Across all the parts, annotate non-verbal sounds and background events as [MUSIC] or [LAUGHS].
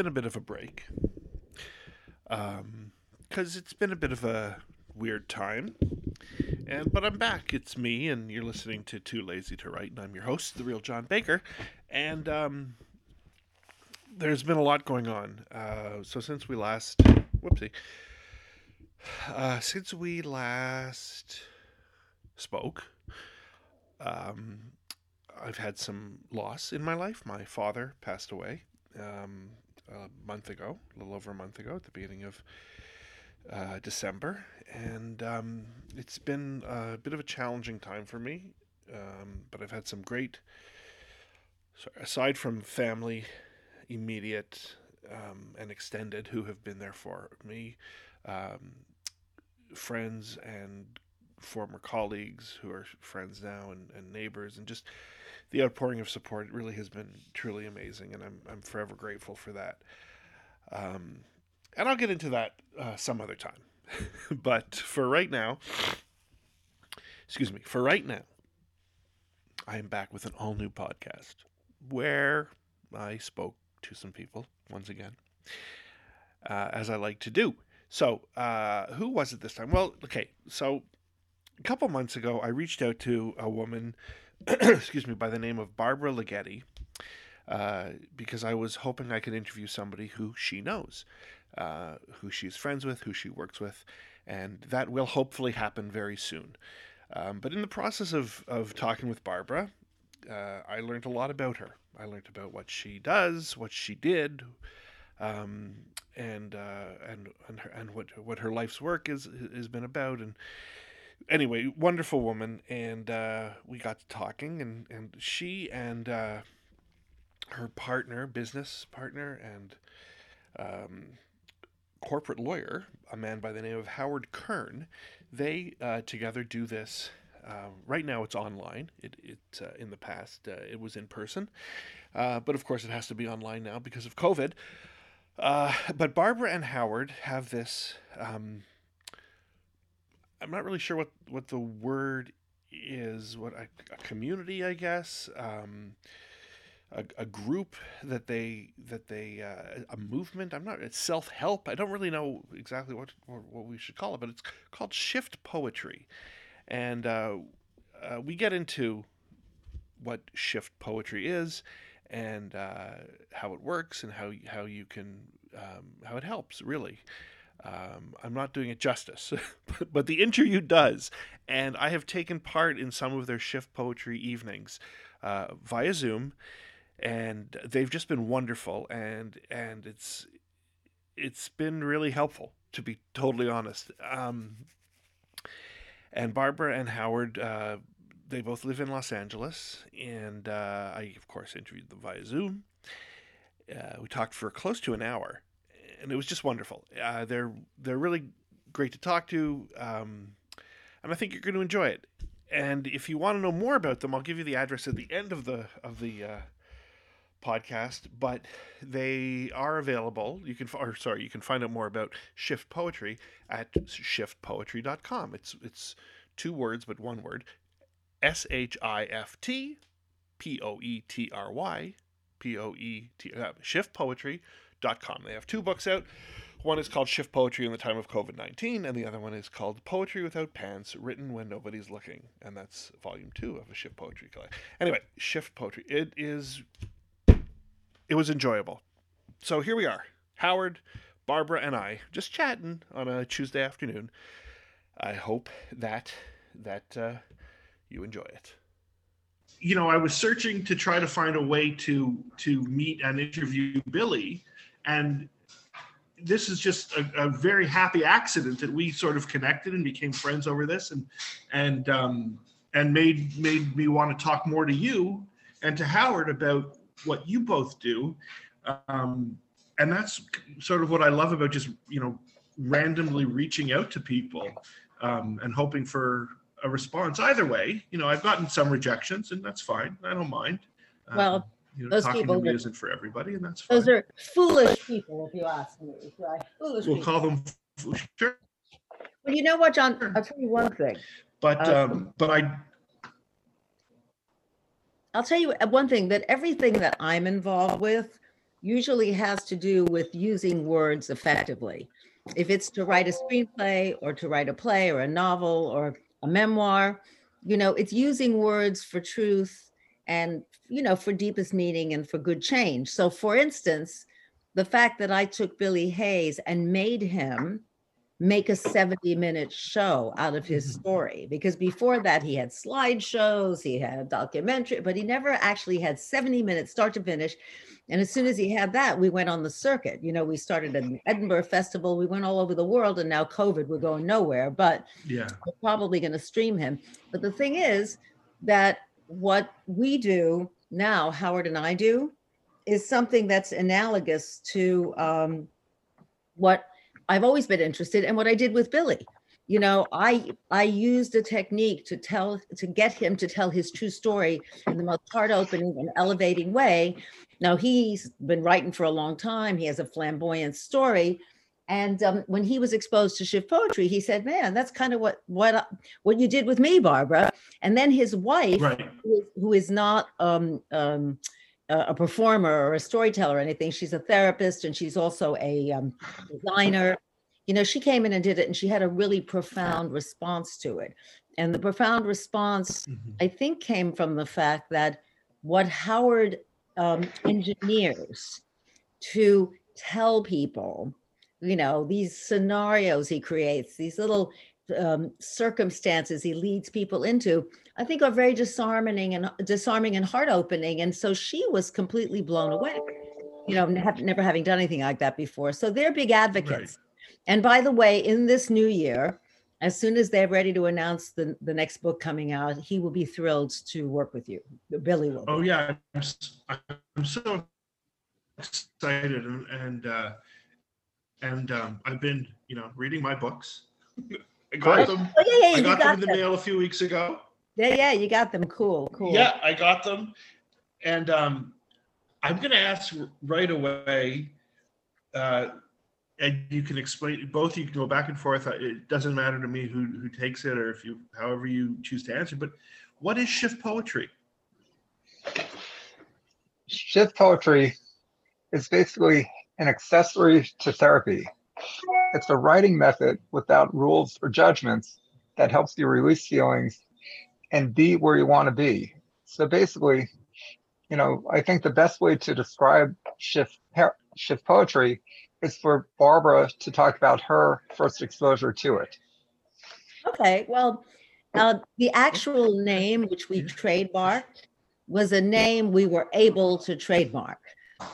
been a bit of a break. Um, because it's been a bit of a weird time. And but I'm back. It's me, and you're listening to Too Lazy to Write, and I'm your host, the real John Baker. And um, there's been a lot going on. Uh, so since we last, whoopsie, uh, since we last spoke, um, I've had some loss in my life. My father passed away um, a month ago, a little over a month ago, at the beginning of uh, December, and um, it's been a bit of a challenging time for me. Um, but I've had some great, aside from family, immediate um, and extended, who have been there for me, um, friends and former colleagues who are friends now and, and neighbors, and just the outpouring of support really has been truly amazing, and I'm I'm forever grateful for that. Um, and I'll get into that uh, some other time. [LAUGHS] but for right now, excuse me, for right now, I am back with an all new podcast where I spoke to some people once again, uh, as I like to do. So, uh, who was it this time? Well, okay, so a couple months ago, I reached out to a woman, [CLEARS THROAT] excuse me, by the name of Barbara Ligeti, uh, because I was hoping I could interview somebody who she knows uh, who she's friends with, who she works with, and that will hopefully happen very soon. Um, but in the process of, of talking with Barbara, uh, I learned a lot about her. I learned about what she does, what she did, um, and uh, and and, her, and what what her life's work is has been about. And anyway, wonderful woman, and uh, we got to talking, and and she and uh, her partner, business partner, and um, corporate lawyer, a man by the name of Howard Kern. They uh, together do this. Uh, right now, it's online. It, it uh, in the past uh, it was in person, but of course it has to be online now because of COVID. But Barbara and Howard have this. Um, I'm not really sure what what the word is. What a, a community, I guess. Um, a, a group that they that they uh, a movement. I'm not. It's self help. I don't really know exactly what what we should call it, but it's called shift poetry, and uh, uh, we get into what shift poetry is and uh, how it works and how how you can um, how it helps really. Um, I'm not doing it justice, [LAUGHS] but, but the interview does, and I have taken part in some of their shift poetry evenings uh, via Zoom, and they've just been wonderful. And and it's it's been really helpful to be totally honest. Um, and barbara and howard uh, they both live in los angeles. And uh, i of course interviewed them via zoom. Uh, we talked for close to an hour and it was just wonderful uh, they're they're really great to talk to um, and i think you're going to enjoy it and if you want to know more about them i'll give you the address at the end of the of the uh, podcast, but they are available. You can, or sorry, you can find out more about Shift Poetry at shiftpoetry.com. It's it's two words but one word. S H I F T P O E T R Y P O E T uh, shiftpoetry.com. They have two books out. One is called Shift Poetry in the Time of COVID 19, and the other one is called Poetry Without Pants, written when nobody's looking. And that's volume two of a Shift Poetry collection. Anyway, Shift Poetry. It is it was enjoyable. So here we are, Howard, Barbara, and I just chatting on a Tuesday afternoon. I hope that that uh, you enjoy it. You know, I was searching to try to find a way to to meet and interview Billy, and this is just a, a very happy accident that we sort of connected and became friends over this, and and um, and made made me want to talk more to you and to Howard about what you both do. Um, and that's sort of what I love about just, you know, randomly reaching out to people um, and hoping for a response. Either way, you know, I've gotten some rejections and that's fine. I don't mind. Um, well, you know, those talking people to me that- isn't for everybody, and that's fine. Those are foolish people, if you ask me. Right? Foolish we'll people. call them sure, Well, you know what, John? I'll tell you one thing. but Uh, um, but I I'll tell you uh, one thing that everything that I'm involved with usually has to do with using words effectively. If it's to write a screenplay or to write a play or a novel or a memoir, you know, it's using words for truth and, you know, for deepest meaning and for good change. So, for instance, the fact that I took Billy Hayes and made him make a 70 minute show out of his Mm-hmm. story because before that he had slideshows he had documentary but he never actually had 70 minutes start to finish and as soon as he had that we went on the circuit you know we started an edinburgh festival we went all over the world and now covid we're going nowhere but Yeah. we're probably going to stream him but the thing is that what we do now howard and i do is something that's analogous to um, what I've always been interested in what I did with Billy. You know, I I used a technique to tell to get him to tell his true story in the most heart-opening and elevating way. Now he's been writing for a long time. He has a flamboyant story, and um, when he was exposed to shift poetry, he said, "Man, that's kind of what what what you did with me, Barbara." And then his wife, Right. who is, who is not um, um, a performer or a storyteller or anything. She's a therapist and she's also a um, designer. You know, she came in and did it, and she had a really profound response to it. And the profound response, Mhm. I think, came from the fact that what Howard um, engineers to tell people, you know, these scenarios he creates, these little um, circumstances he leads people into, I think are very disarming and disarming and heart opening. And so she was completely blown away, you know, ne- never having done anything like that before. So they're big advocates. And by the way, in this new year, as soon as they're ready to announce the, the next book coming out, he will be thrilled to work with you. Billy will. be. Oh yeah, I'm so excited and and uh, and um, I've been you know reading my books. [LAUGHS] I got Great. them. Oh, yeah, yeah, I you got got them in the mail a few weeks ago. Yeah, yeah, you got them. Cool, cool. Yeah, I got them, and um, I'm going to ask right away. Uh, and you can explain. Both you can go back and forth. uh, It doesn't matter to me who who takes it or if you, however you choose to answer. But what is shift poetry? Shift poetry is basically an accessory to therapy. It's a writing method without rules or judgments that helps you release feelings and be where you want to be. So basically, you know, I think the best way to describe shift shift poetry is for Barbara to talk about her first exposure to it. Okay, well, uh, the actual name which we trademarked was a name we were able to trademark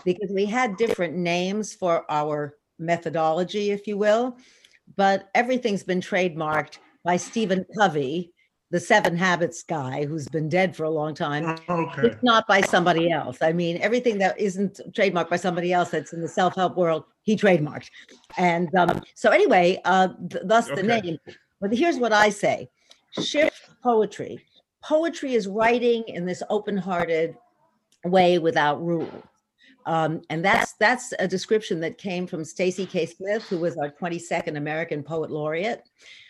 because we had different names for our methodology, if you will, but everything's been trademarked by Stephen Covey, the Seven Habits guy who's been dead for a long time. Okay. It's not by somebody else. I mean, everything that isn't trademarked by somebody else that's in the self-help world, he trademarked. And um, so anyway, uh, th- thus the Okay. name. But here's what I say: shift poetry. Poetry is writing in this open-hearted way without rules. Um, and that's that's a description that came from Tracy K. Smith, who was our 22nd American Poet Laureate.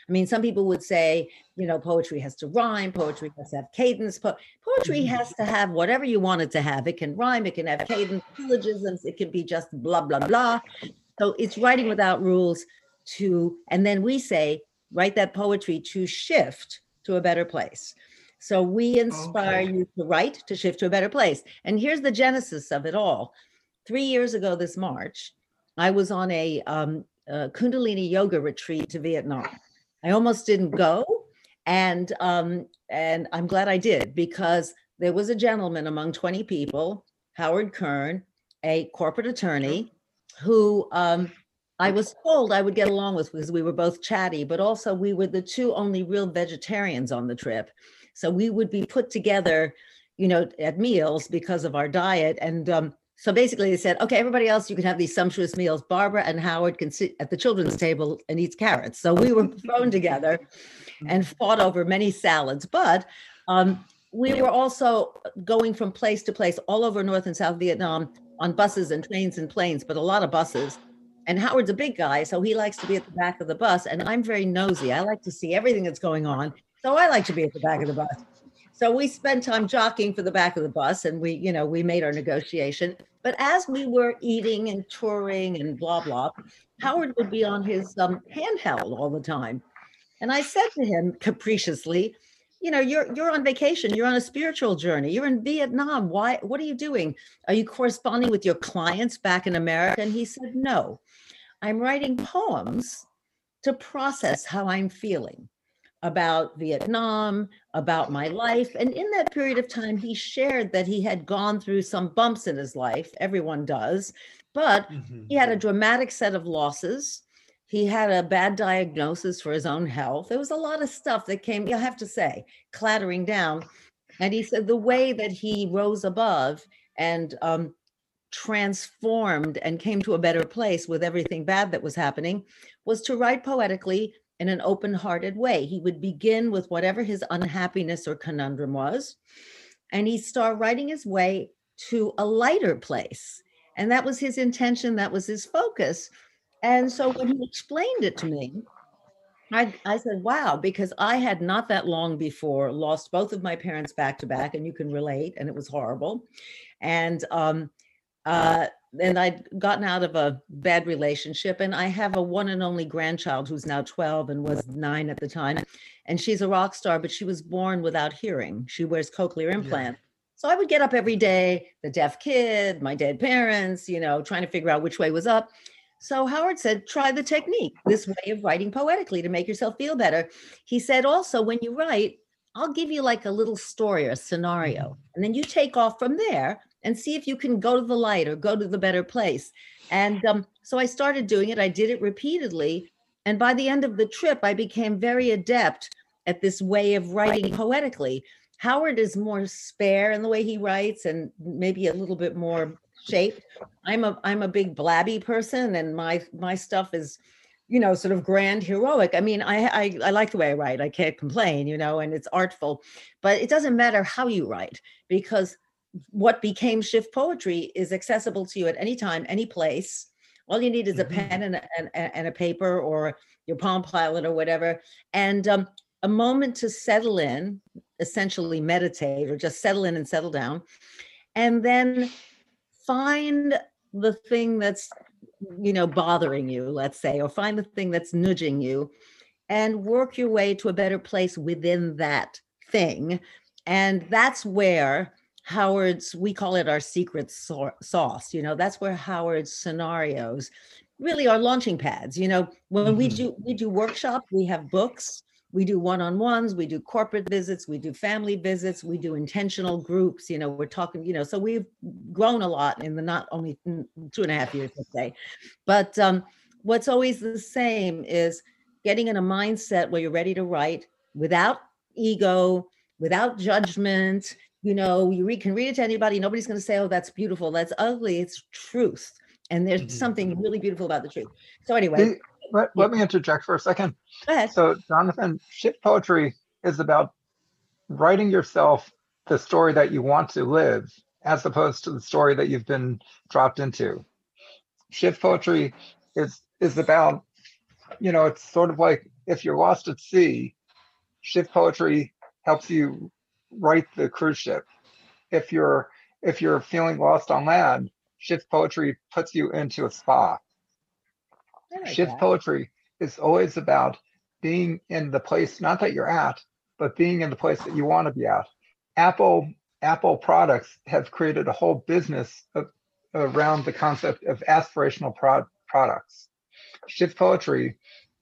I mean, some people would say, you know, poetry has to rhyme, poetry has to have cadence. Po- poetry Mhm. has to have whatever you want it to have. It can rhyme, it can have cadence, syllogisms, it can be just blah, blah, blah. So it's writing without rules to, and then we say, write that poetry to shift to a better place. So we inspire Okay. you to write to shift to a better place. And here's the genesis of it all. Three years ago this March, I was on a, um, a Kundalini yoga retreat to Vietnam. I almost didn't go, and um, and I'm glad I did because there was a gentleman among 20 people, Howard Kern, a corporate attorney, who um, I was told I would get along with because we were both chatty, but also we were the two only real vegetarians on the trip. So we would be put together, you know, at meals because of our diet. And um, so basically they said, okay, everybody else, you can have these sumptuous meals. Barbara and Howard can sit at the children's table and eat carrots. So we were thrown together and fought over many salads. But um, we were also going from place to place all over North and South Vietnam on buses and trains and planes, but a lot of buses. And Howard's a big guy, so he likes to be at the back of the bus. And I'm very nosy. I like to see everything that's going on. So I like to be at the back of the bus. So we spent time jockeying for the back of the bus and we, you know, we made our negotiation. But as we were eating and touring and blah, blah, Howard would be on his um, handheld all the time. And I said to him capriciously, you know, you're you're on vacation, you're on a spiritual journey, you're in Vietnam. Why what are you doing? Are you corresponding with your clients back in America? And he said, No, I'm writing poems to process how I'm feeling about Vietnam, about my life. And in that period of time, he shared that he had gone through some bumps in his life. Everyone does. But Mhm. he had a dramatic set of losses. He had a bad diagnosis for his own health. There was a lot of stuff that came, you have to say, clattering down. And he said the way that he rose above and um, transformed and came to a better place with everything bad that was happening was to write poetically in an open hearted way. He would begin with whatever his unhappiness or conundrum was, and he'd start writing his way to a lighter place. And that was his intention, that was his focus. And so when he explained it to me, I, I said, wow, because I had not that long before lost both of my parents back to back, and you can relate, and it was horrible. And um, uh, and I'd gotten out of a bad relationship, and I have a one and only grandchild who's now 12 and was nine at the time. And she's a rock star, but she was born without hearing. She wears cochlear implant. So I would get up every day, the deaf kid, my dead parents, you know, trying to figure out which way was up. So Howard said, try the technique, this way of writing poetically to make yourself feel better. He said also, when you write, I'll give you like a little story or a scenario, and then you take off from there and see if you can go to the light or go to the better place. And um, so I started doing it. I did it repeatedly. And by the end of the trip, I became very adept at this way of writing poetically. Howard is more spare in the way he writes and maybe a little bit more shaped. I'm a I'm a big blabby person and my my stuff is you know sort of grand heroic. I mean, I I, I like the way I write. I can't complain, you know, and it's artful. But it doesn't matter how you write because what became shift poetry is accessible to you at any time, any place. All you need is a Mhm. pen and a, and, and a paper or your Palm Pilot or whatever, and um, a moment to settle in, essentially meditate or just settle in and settle down, and then find the thing that's you know bothering you, let's say, or find the thing that's nudging you, and work your way to a better place within that thing, and that's where Howard's, we call it our secret sauce. You know, that's where Howard's scenarios really are launching pads. You know, when we Mhm. do we do workshops, we have books, we do one-on-ones, we do corporate visits, we do family visits, we do intentional groups. You know, we're talking. You know, so we've grown a lot in the not only mm, two and a half years, let's say, but um, what's always the same is getting in a mindset where you're ready to write without ego, without judgment you know, you read, can read it to anybody. Nobody's going to say, "Oh, that's beautiful. That's ugly." It's truth, and there's Mhm. something really beautiful about the truth. So anyway, The- Let, let me interject for a second. go ahead. So, Jonathan, shift poetry is about writing yourself the story that you want to live, as opposed to the story that you've been dropped into. Shift poetry is is about, you know, it's sort of like if you're lost at sea, shift poetry helps you write the cruise ship. If you're if you're feeling lost on land, shift poetry puts you into a spa like shift that. poetry is always about being in the place not that you're at but being in the place that you want to be at apple apple products have created a whole business of, around the concept of aspirational pro- products shift poetry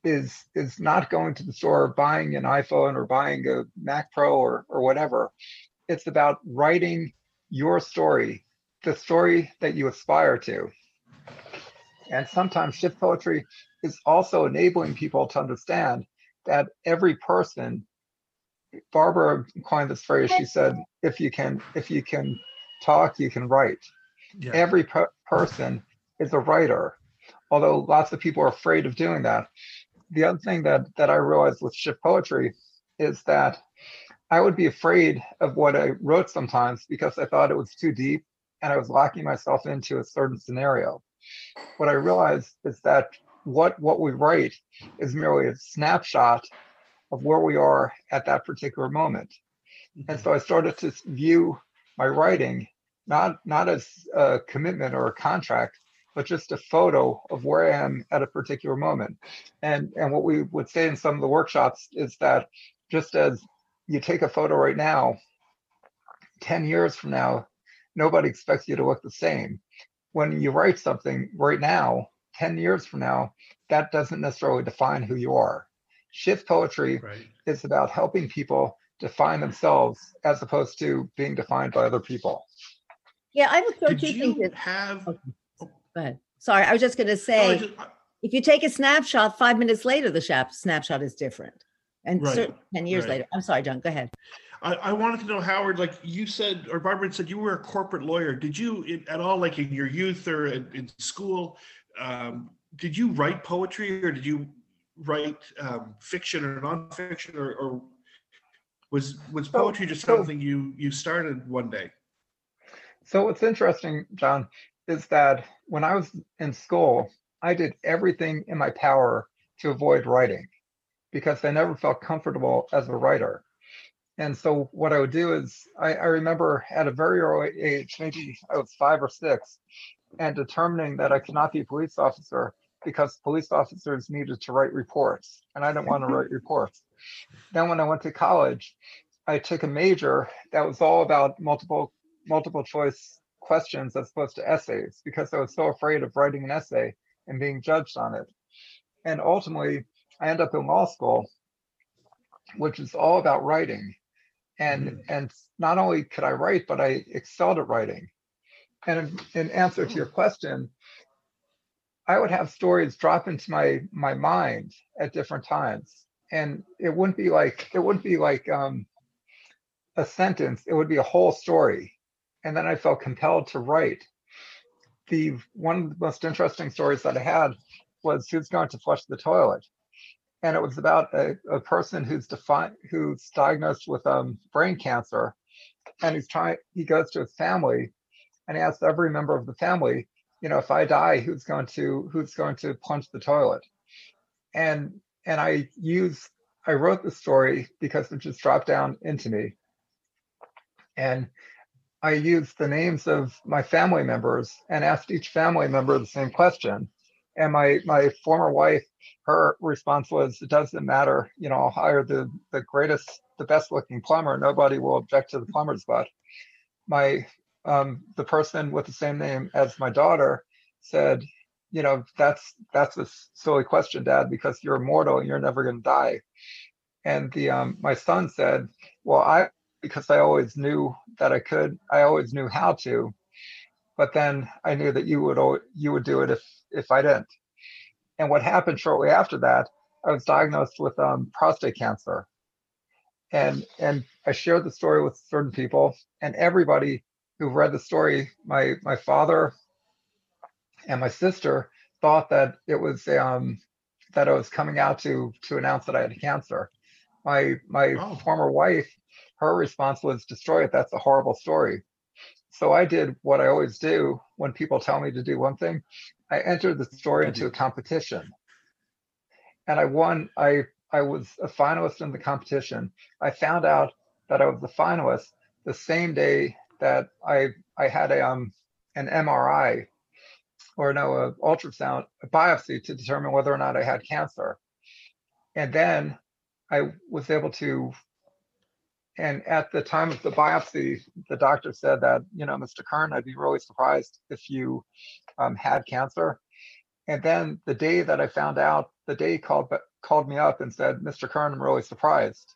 is is not going to the store buying an iphone or buying a mac pro or or whatever. It's about writing your story the story that you aspire to. And sometimes shift poetry is also enabling people to understand that every person barbara coined this phrase she said if you can if you can talk you can write. Yeah. every per- person is a writer although lots of people are afraid of doing that the other thing that that i realized with shift poetry is that i would be afraid of what i wrote sometimes because i thought it was too deep and i was locking myself into a certain scenario. What i realized is that what what we write is merely a snapshot of where we are at that particular moment. And so I started to view my writing not not as a commitment or a contract, but just a photo of where I am at a particular moment. And and what we would say in some of the workshops is that just as you take a photo right now, 10 years from now, nobody expects you to look the same. When you write something right now, 10 years from now, that doesn't necessarily define who you are. Shift poetry Right. is about helping people define themselves as opposed to being defined by other people. Yeah, I would throw Did two things. you in- have? Okay. Go ahead. Sorry, I was just going to no, say, just- I- if you take a snapshot, five minutes later, the shap- snapshot is different. And Right, certainly 10 years right. later. I'm sorry, John, go ahead. I, I wanted to know, Howard, like you said, or Barbara said you were a corporate lawyer. Did you at all, like in your youth or in, in school, um, did you write poetry or did you write um, fiction or nonfiction or, or was was So- poetry just so- something you you started one day? So it's interesting, John, is that when I was in school, I did everything in my power to avoid writing because I never felt comfortable as a writer. And so what I would do is I, I remember at a very early age, maybe I was five or six, and determining that I could not be a police officer because police officers needed to write reports and I didn't want to [LAUGHS] write reports. Then when I went to college, I took a major that was all about multiple multiple choice questions as opposed to essays because I was so afraid of writing an essay and being judged on it. And ultimately, I end up in law school, which is all about writing. And and not only could I write, but I excelled at writing. And in, in answer to your question, I would have stories drop into my my mind at different times. And it wouldn't be like it wouldn't be like um a sentence, it would be a whole story and then I felt compelled to write. The one of the most interesting stories that I had was who's going to flush the toilet, and it was about a, a person who's defined who's diagnosed with um, brain cancer, and he's trying. He goes to his family, and asks every member of the family, you know, if I die, who's going to who's going to plunge the toilet, and and I use I wrote the story because it just dropped down into me, and I used the names of my family members and asked each family member the same question. And my my former wife, her response was, "It doesn't matter. You know, I'll hire the the greatest, the best looking plumber. Nobody will object to the plumber's butt." My um, the person with the same name as my daughter said, "You know, that's that's a silly question, Dad, because you're immortal you're never going to die." And the um, my son said, "Well, I because I always knew that I could. I always knew how to, but then I knew that you would you would do it if if I didn't. And what happened shortly after that, I was diagnosed with um, prostate cancer, and and I shared the story with certain people, and everybody who read the story, my my father and my sister thought that it was um, that I was coming out to to announce that I had cancer. My my Oh. former wife her response was destroy it. That's a horrible story. So i did what i always do when people tell me to do one thing. I entered the story into a competition. And i won i i was a finalist in the competition. I found out that i was the finalist the same day that i i had a um an mri or no a ultrasound a biopsy to determine whether or not i had cancer. And then i was able to and at the time of the biopsy, the doctor said that, you know, Mr. Kern, I'd be really surprised if you um, had cancer. And then the day that I found out, the day he called called me up and said, Mr. Kern, I'm really surprised,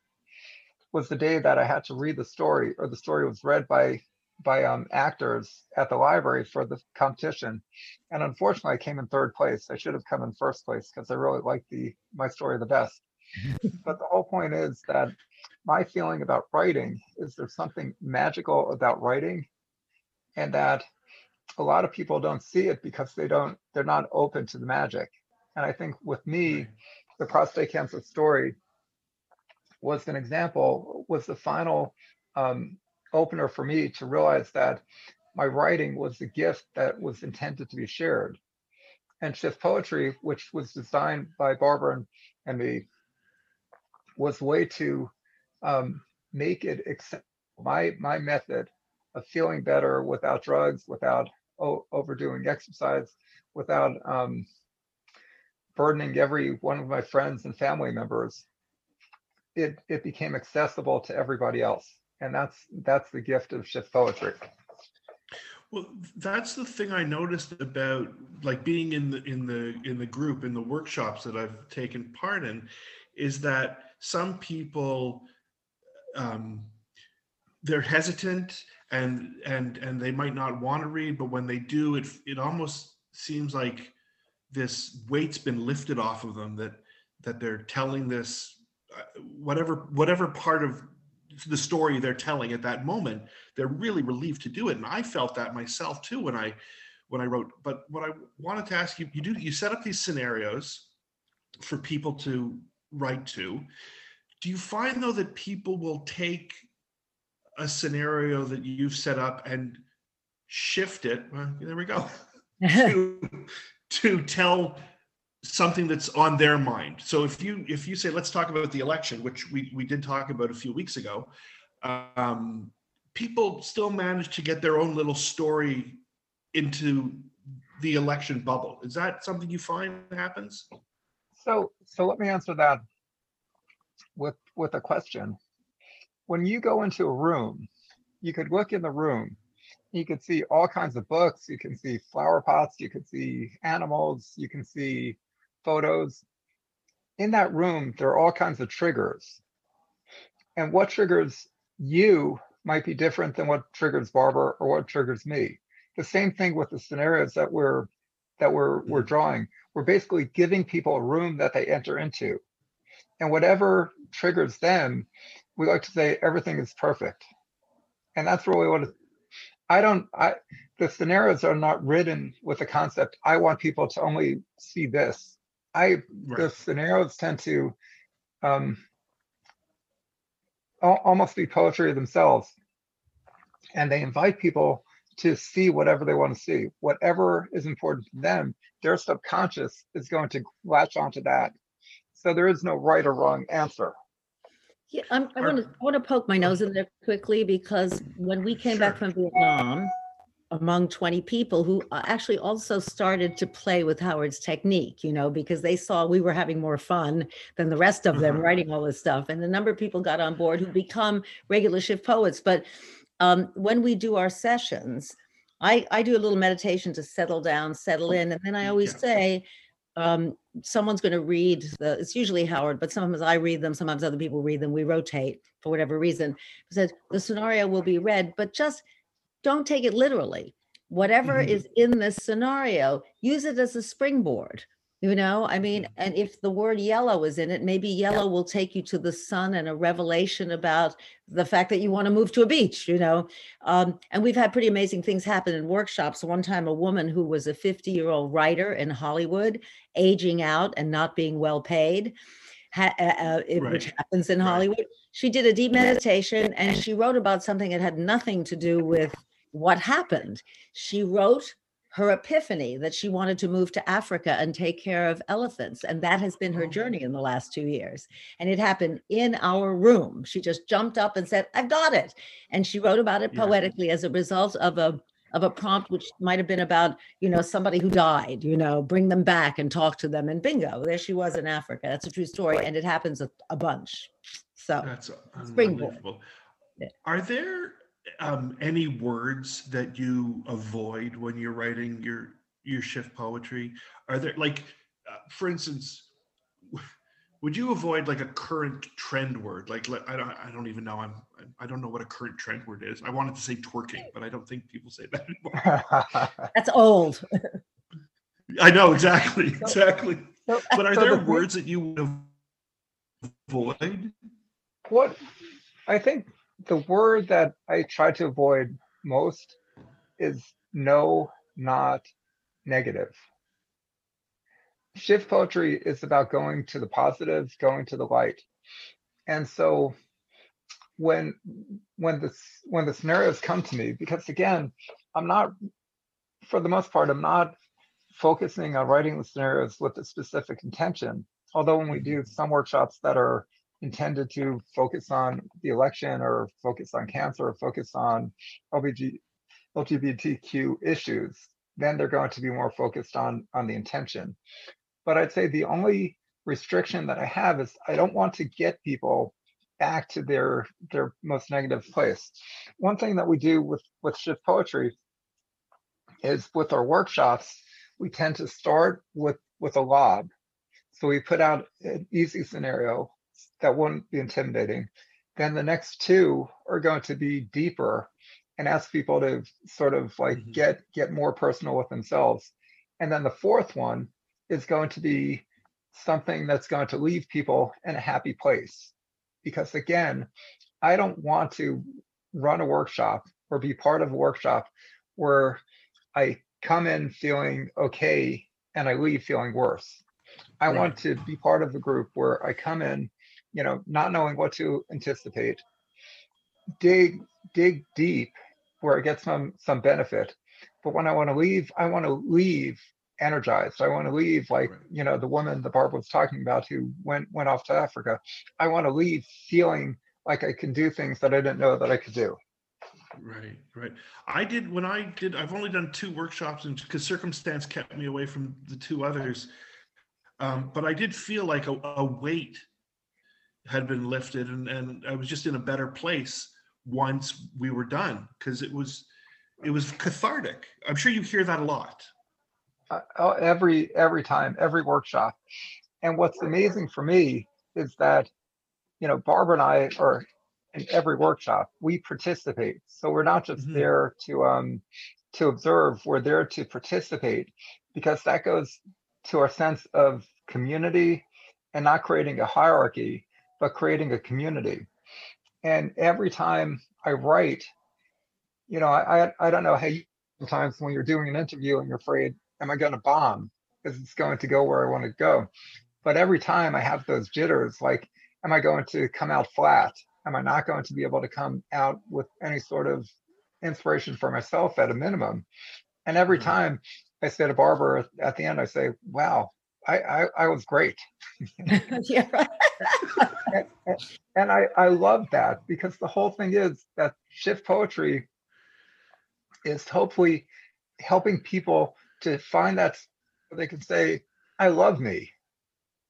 was the day that I had to read the story, or the story was read by by um, actors at the library for the competition. And unfortunately, I came in third place. I should have come in first place because I really liked the my story the best. [LAUGHS] but the whole point is that my feeling about writing is there's something magical about writing? And that a lot of people don't see it because they don't they're not open to the magic. And i think with me the prostate cancer story was an example was the final um, opener for me to realize that my writing was a gift that was intended to be shared. And shift poetry which was designed by barbara and, and me was way to um, make it accept my my method of feeling better without drugs, without o- overdoing exercise, without um, burdening every one of my friends and family members. It it became accessible to everybody else, and that's that's the gift of shift poetry. Well, that's the thing I noticed about like being in the in the in the group in the workshops that I've taken part in, is that some people um, they're hesitant and and and they might not want to read, but when they do, it it almost seems like this weight's been lifted off of them that that they're telling this uh, whatever whatever part of the story they're telling at that moment they're really relieved to do it. And i felt that myself too when i when i wrote. But what i wanted to ask you you do you set up these scenarios for people to write to do you find though that people will take a scenario that you've set up and shift it well, there we go [LAUGHS] to to tell something that's on their mind. So if you if you say let's talk about the election, which we we did talk about a few weeks ago, um, people still manage to get their own little story into the election bubble. Is that something you find happens? So so let me answer that with with a question. When you go into a room, you could look in the room you could see all kinds of books. You can see flower pots. You can see animals. You can see photos. In that room, there are all kinds of triggers. And what triggers you might be different than what triggers Barbara or what triggers me. The same thing with the scenarios that we're that we're we're drawing. We're basically giving people a room that they enter into. And whatever triggers them, we like to say everything is perfect. And that's really what I don't, I, the scenarios are not written with the concept, I want people to only see this. I, the scenarios tend to um, almost be poetry themselves. And they invite people to see whatever they want to see. Whatever is important to them, their subconscious is going to latch onto that. So there is no right or wrong answer. Yeah, I'm, I want to, I want to poke my nose in there quickly because when we came back from Vietnam, among 20 people who uh, actually also started to play with Howard's technique, you know, because they saw we were having more fun than the rest of them Uh-huh. writing all this stuff. And a number of people got on board who become regular shift poets. But um, when we do our sessions, I, I do a little meditation to settle down, settle in. And then I always Yeah. say, um, someone's going to read the, it's usually Howard, but sometimes I read them, sometimes other people read them. We rotate for whatever reason. Says the scenario will be read, but just don't take it literally. Whatever Mhm. is in this scenario, use it as a springboard. You know, I mean, and if the word yellow is in it, maybe yellow will take you to the sun and a revelation about the fact that you want to move to a beach, you know. Um, and we've had pretty amazing things happen in workshops. One time, a woman who was a 50 year old writer in Hollywood, aging out and not being well paid, ha- uh, uh, it- which happens in Right. Hollywood. She did a deep meditation and she wrote about something that had nothing to do with what happened. She wrote her epiphany that she wanted to move to Africa and take care of elephants. And that has been her Oh. journey in the last two years. And it happened in our room. She just jumped up and said, I've got it. And she wrote about it Yeah. poetically as a result of a of a prompt which might have been about you know somebody who died you know bring them back and talk to them and bingo there she was in africa that's a true story and it happens a, a bunch so That's Springboard. Yeah. Are there um, any words that you avoid when you're writing your your shift poetry? Are there like, uh, for instance, [LAUGHS] would you avoid like a current trend word? Like, let- I don't, I don't even know. I'm, I don't know what a current trend word is. I wanted to say twerking, but I don't think people say that anymore. [LAUGHS] that's old [LAUGHS] I know exactly, exactly. So- But are so there the words that you would avoid? What I think the word that I try to avoid most is no, not negative. Shift poetry is about going to the positive, going to the light. And so when when the when the scenarios come to me, because again, I'm not for the most part, I'm not focusing on writing the scenarios with a specific intention. Although when we do some workshops that are intended to focus on the election or focus on cancer or focus on LBG, LGBTQ issues, then they're going to be more focused on on the intention. But I'd say the only restriction that I have is I don't want to get people back to their their most negative place. One thing that we do with with shift poetry is with our workshops, we tend to start with with a lob. So we put out an easy scenario that won't be intimidating. Then the next two are going to be deeper and ask people to sort of like Mhm. get get more personal with themselves. And then the fourth one is going to be something that's going to leave people in a happy place. Because again, I don't want to run a workshop or be part of a workshop where I come in feeling okay and I leave feeling worse. I want to be part of a group where I come in, you know, not knowing what to anticipate, dig dig deep where I get some some benefit. But when I want to leave, I want to leave energized. I want to leave like, Right. you know, the woman the Barbara was talking about who went went off to Africa. I want to leave feeling like I can do things that I didn't know that I could do. Right, right. I did when I did. I've only done two workshops, and because circumstance kept me away from the two others. Um, but I did feel like a, a weight had been lifted, and and I was just in a better place once we were done because it was it was cathartic. I'm sure you hear that a lot. uh, uh, every every time, every workshop. And what's amazing for me is that, you know, Barbara and I are in every workshop. We participate, so we're not just Mhm. there to um to observe. We're there to participate because that goes to our sense of community and not creating a hierarchy, but creating a community. And every time I write, you know, I I, don't know how you sometimes when you're doing an interview and you're afraid am I going to bomb? Because it's going to go where I want to go. But every time I have those jitters, like, am I going to come out flat? Am I not going to be able to come out with any sort of inspiration for myself at a minimum? And every Mhm. time I say to Barbara at- at the end, I say, wow, I, I, I was great. [LAUGHS] [LAUGHS] yeah, right. And I, I love that because the whole thing is that shift poetry is hopefully helping people to find that they can say, I love me.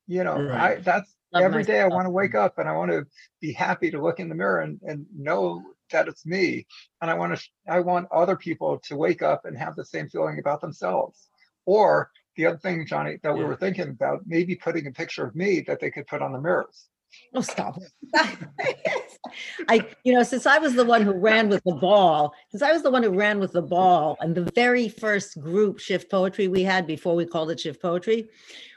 You know, I that's Love every day I want to wake up and I want to be happy to look in the mirror and, and know that it's me. And I want to I want other people to wake up and have the same feeling about themselves. Or the other thing, Johnny, that we were thinking about, maybe putting a picture of me that they could put on the mirrors. Oh, stop it. [LAUGHS] I, you know, since I was the one who ran with the ball, since I was the one who ran with the ball, and the very first group shift poetry we had before we called it shift poetry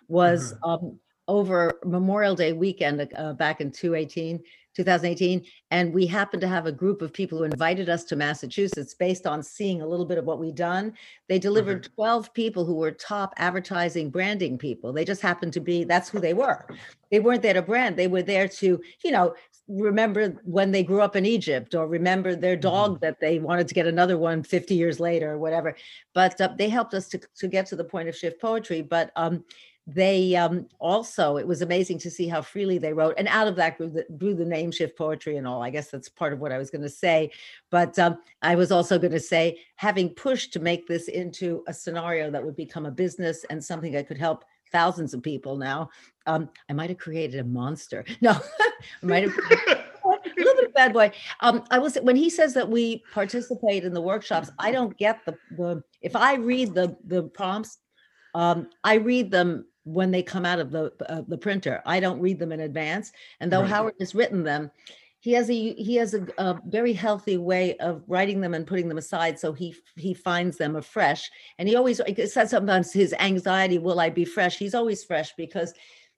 was um, over Memorial Day weekend uh, back in 2018, 2018. And we happened to have a group of people who invited us to Massachusetts based on seeing a little bit of what we'd done. They delivered 12 people who were top advertising branding people. They just happened to be, that's who they were. They weren't there to brand, they were there to, you know, remember when they grew up in Egypt or remember their dog that they wanted to get another one 50 years later or whatever. But uh, they helped us to, to get to the point of shift poetry. But um, they um, also, it was amazing to see how freely they wrote. And out of that grew the, grew the name shift poetry and all. I guess that's part of what I was going to say. But um, I was also going to say, having pushed to make this into a scenario that would become a business and something that could help thousands of people now, um, I might have created a monster. [LAUGHS] No, I might have [LAUGHS] a little bit of bad boy. Um, I was when he says that we participate in the workshops. I don't get the the if I read the the prompts, um, I read them when they come out of the uh, the printer. I don't read them in advance. And though Right. Howard has written them, he has a he has a, a very healthy way of writing them and putting them aside so he he finds them afresh and he always says sometimes his anxiety will i be fresh he's always fresh because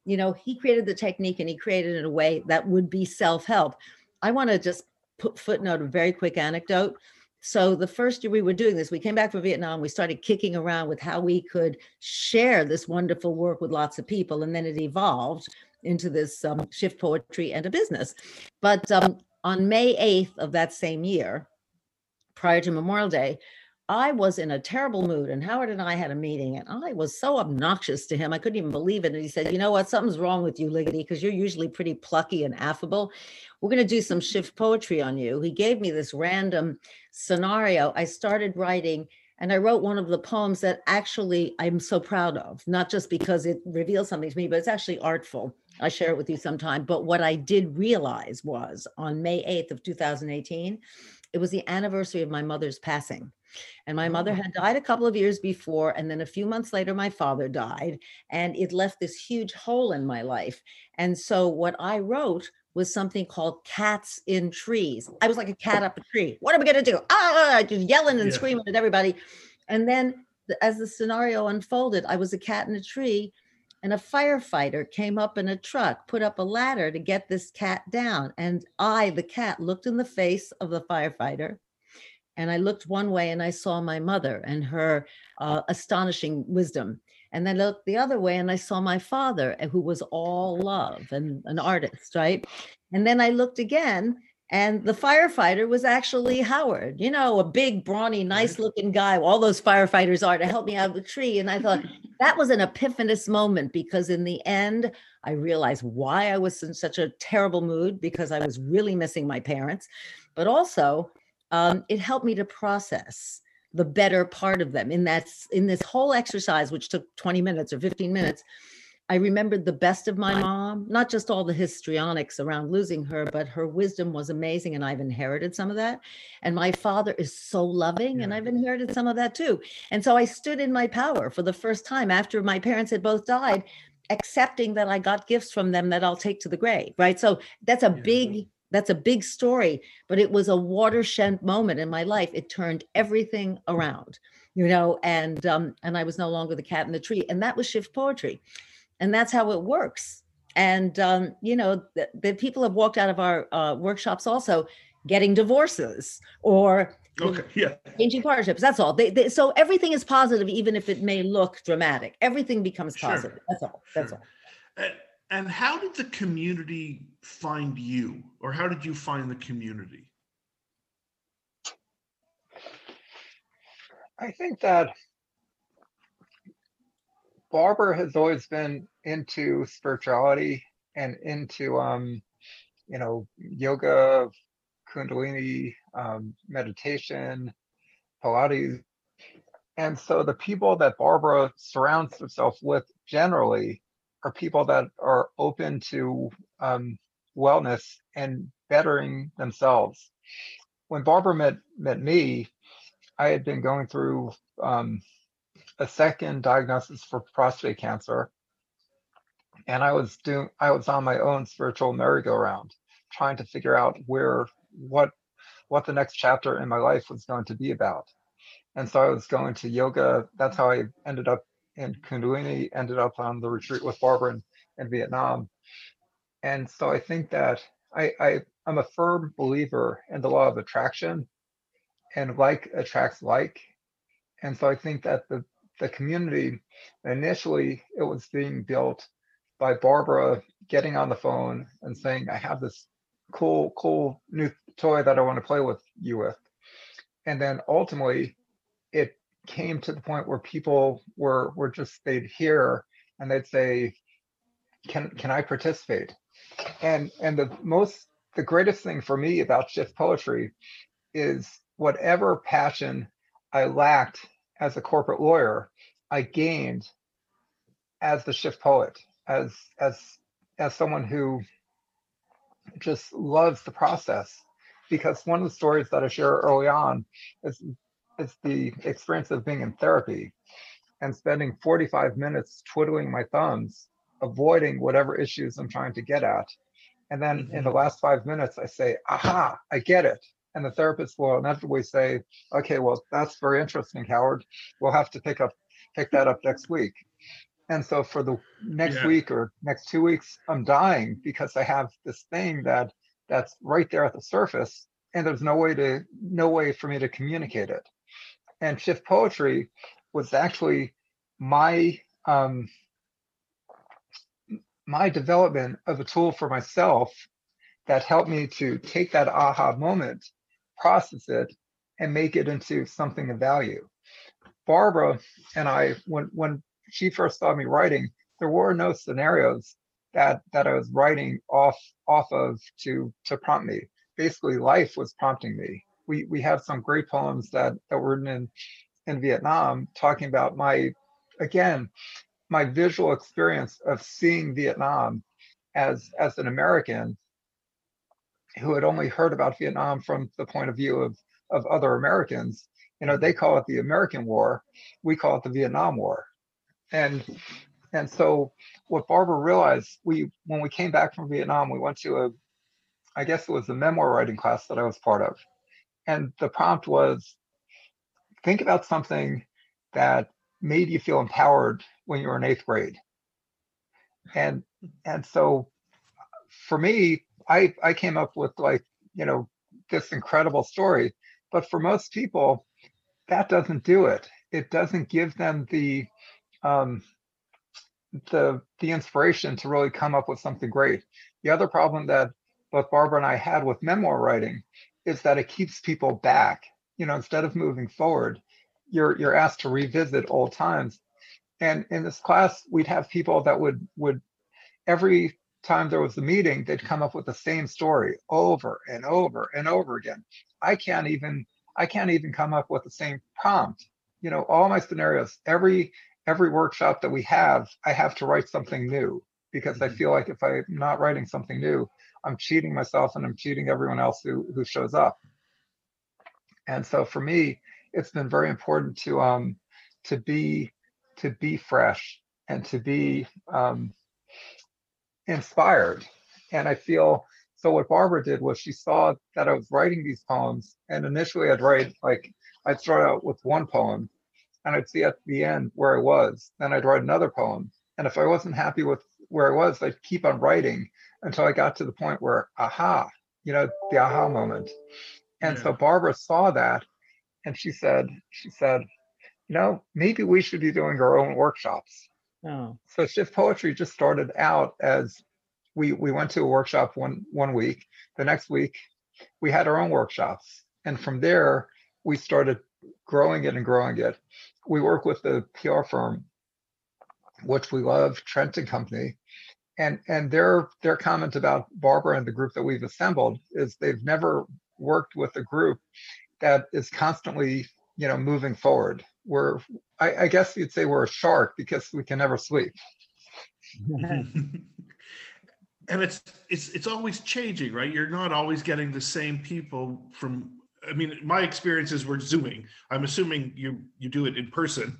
you know he created the technique and he created it in a way that would be self-help i want to just put footnote a very quick anecdote so the first year we were doing this we came back from vietnam we started kicking around with how we could share this wonderful work with lots of people and then it evolved into this um, shift poetry and a business. But um, on May 8th of that same year, prior to Memorial Day, I was in a terrible mood, and Howard and I had a meeting, and I was so obnoxious to him. I couldn't even believe it. And he said, You know what? Something's wrong with you, Liggety, because you're usually pretty plucky and affable. We're going to do some shift poetry on you. He gave me this random scenario. I started writing, and I wrote one of the poems that actually I'm so proud of, not just because it reveals something to me, but it's actually artful. I share it with you sometime. But what I did realize was on May 8th of 2018, it was the anniversary of my mother's passing. And my mother Oh. had died a couple of years before. And then a few months later, my father died. And it left this huge hole in my life. And so what I wrote was something called Cats in Trees. I was like a cat up a tree. What am I going to do? Ah, just yelling and Yeah. screaming at everybody. And then as the scenario unfolded, I was a cat in a tree. And a firefighter came up in a truck, put up a ladder to get this cat down. And I, the cat, looked in the face of the firefighter and I looked one way and I saw my mother and her uh, astonishing wisdom. And then I looked the other way and I saw my father, uh, who was all love and an artist, right? And then I looked again and the firefighter was actually Howard, you know, a big, brawny, nice looking guy. All those firefighters are to help me out of the tree. And I thought [LAUGHS] that was an epiphanous moment because in the end, I realized why I was in such a terrible mood because I was really missing my parents, but also um, it helped me to process the better part of them. In that in this whole exercise which took 20 minutes or 15 minutes i remembered the best of my mom not just all the histrionics around losing her but her wisdom was amazing and i've inherited some of that. And my father is so loving and i've inherited some of that too. And so i stood in my power for the first time after my parents had both died accepting that i got gifts from them that i'll take to the grave right? So that's a big that's a big story but it was a watershed moment in my life it turned everything around you know and um and i was no longer the cat in the tree and that was shift poetry and that's how it works and um you know the, the people have walked out of our uh, workshops also getting divorces or Okay, [LAUGHS] yeah. changing partnerships that's all they, they, so everything is positive even if it may look dramatic everything becomes Sure. positive that's all that's Sure. all And, and how did the community find you, or how did you find the community? I think that Barbara has always been into spirituality and into um, you know, yoga, kundalini, um, meditation, Pilates. And so the people that Barbara surrounds herself with generally are people that are open to um, wellness and bettering themselves. When Barbara met met me, I had been going through um, a second diagnosis for prostate cancer, and I was doing I was on my own spiritual merry-go-round, trying to figure out where what what the next chapter in my life was going to be about. And so I was going to yoga. That's how I ended up in Kundalini. Ended up on the retreat with Barbara in, in Vietnam. And so I think that I, I I'm a firm believer in the law of attraction, and like attracts like. And so I think that the the community initially it was being built by Barbara getting on the phone and saying, I have this cool, cool new toy that I want to play with you with. And then ultimately it came to the point where people were were just they'd hear and they'd say, Can can I participate? And and the most the greatest thing for me about shift poetry is whatever passion I lacked as a corporate lawyer, I gained as the shift poet, as as as someone who just loves the process. Because one of the stories that I share early on is is the experience of being in therapy and spending 45 minutes twiddling my thumbs, avoiding whatever issues I'm trying to get at. And then in the mm-hmm. last five minutes, I say, aha, I get it. And the therapist will inevitably say, okay, well, that's very interesting, Howard. We'll have to pick up pick that up next week. And so for the next Yeah. week or next two weeks, I'm dying because I have this thing that that's right there at the surface, and there's no way to no way for me to communicate it. And shift poetry was actually my um, my development of a tool for myself that helped me to take that aha moment, process it, and make it into something of value. Barbara and I, when when she first saw me writing, there were no scenarios that that I was writing off off of to to prompt me. Basically, life was prompting me. We we have some great poems that that were written in in Vietnam talking about my again my visual experience of seeing Vietnam as as an American who had only heard about Vietnam from the point of view of of other Americans. You know, they call it the American War, we call it the Vietnam War, and and so what Barbara realized, we when we came back from Vietnam, we went to a, I guess it was a memoir writing class that I was part of, and the prompt was, think about something that made you feel empowered when you were in eighth grade, and and so for me, I I came up with like you know this incredible story, but for most people, that doesn't do it. It doesn't give them the um, the the inspiration to really come up with something great. The other problem that both Barbara and I had with memoir writing is that it keeps people back. You know, instead of moving forward, you're you're asked to revisit old times. And in this class, we'd have people that would would every time there was a meeting, they'd come up with the same story over and over and over again. I can't even I can't even come up with the same prompt. You know, all my scenarios, every every workshop that we have, I have to write something new because I Mhm. feel like if I'm not writing something new, I'm cheating myself and I'm cheating everyone else who who shows up. And so for me, it's been very important to um to be to be fresh and to be um inspired. And I feel so what Barbara did was she saw that I was writing these poems and initially I'd write like I'd start out with one poem and I'd see at the end where I was. Then I'd write another poem. And if I wasn't happy with where I was, I'd keep on writing until I got to the point where, aha, you know, the aha moment. And so Barbara saw that and she said, she said, you know, maybe we should be doing our own workshops. Oh, So Shift Poetry just started out as we we went to a workshop one one week. The next week we had our own workshops. And from there we started growing it and growing it. We work with the PR firm, which we love, Trent and Company. And and their their comment about Barbara and the group that we've assembled is they've never worked with a group that is constantly, you know, moving forward. We're I, I guess you'd say we're a shark because we can never sleep. [LAUGHS] and it's it's it's always changing right you're not always getting the same people from i mean my experiences were zooming i'm assuming you you do it in person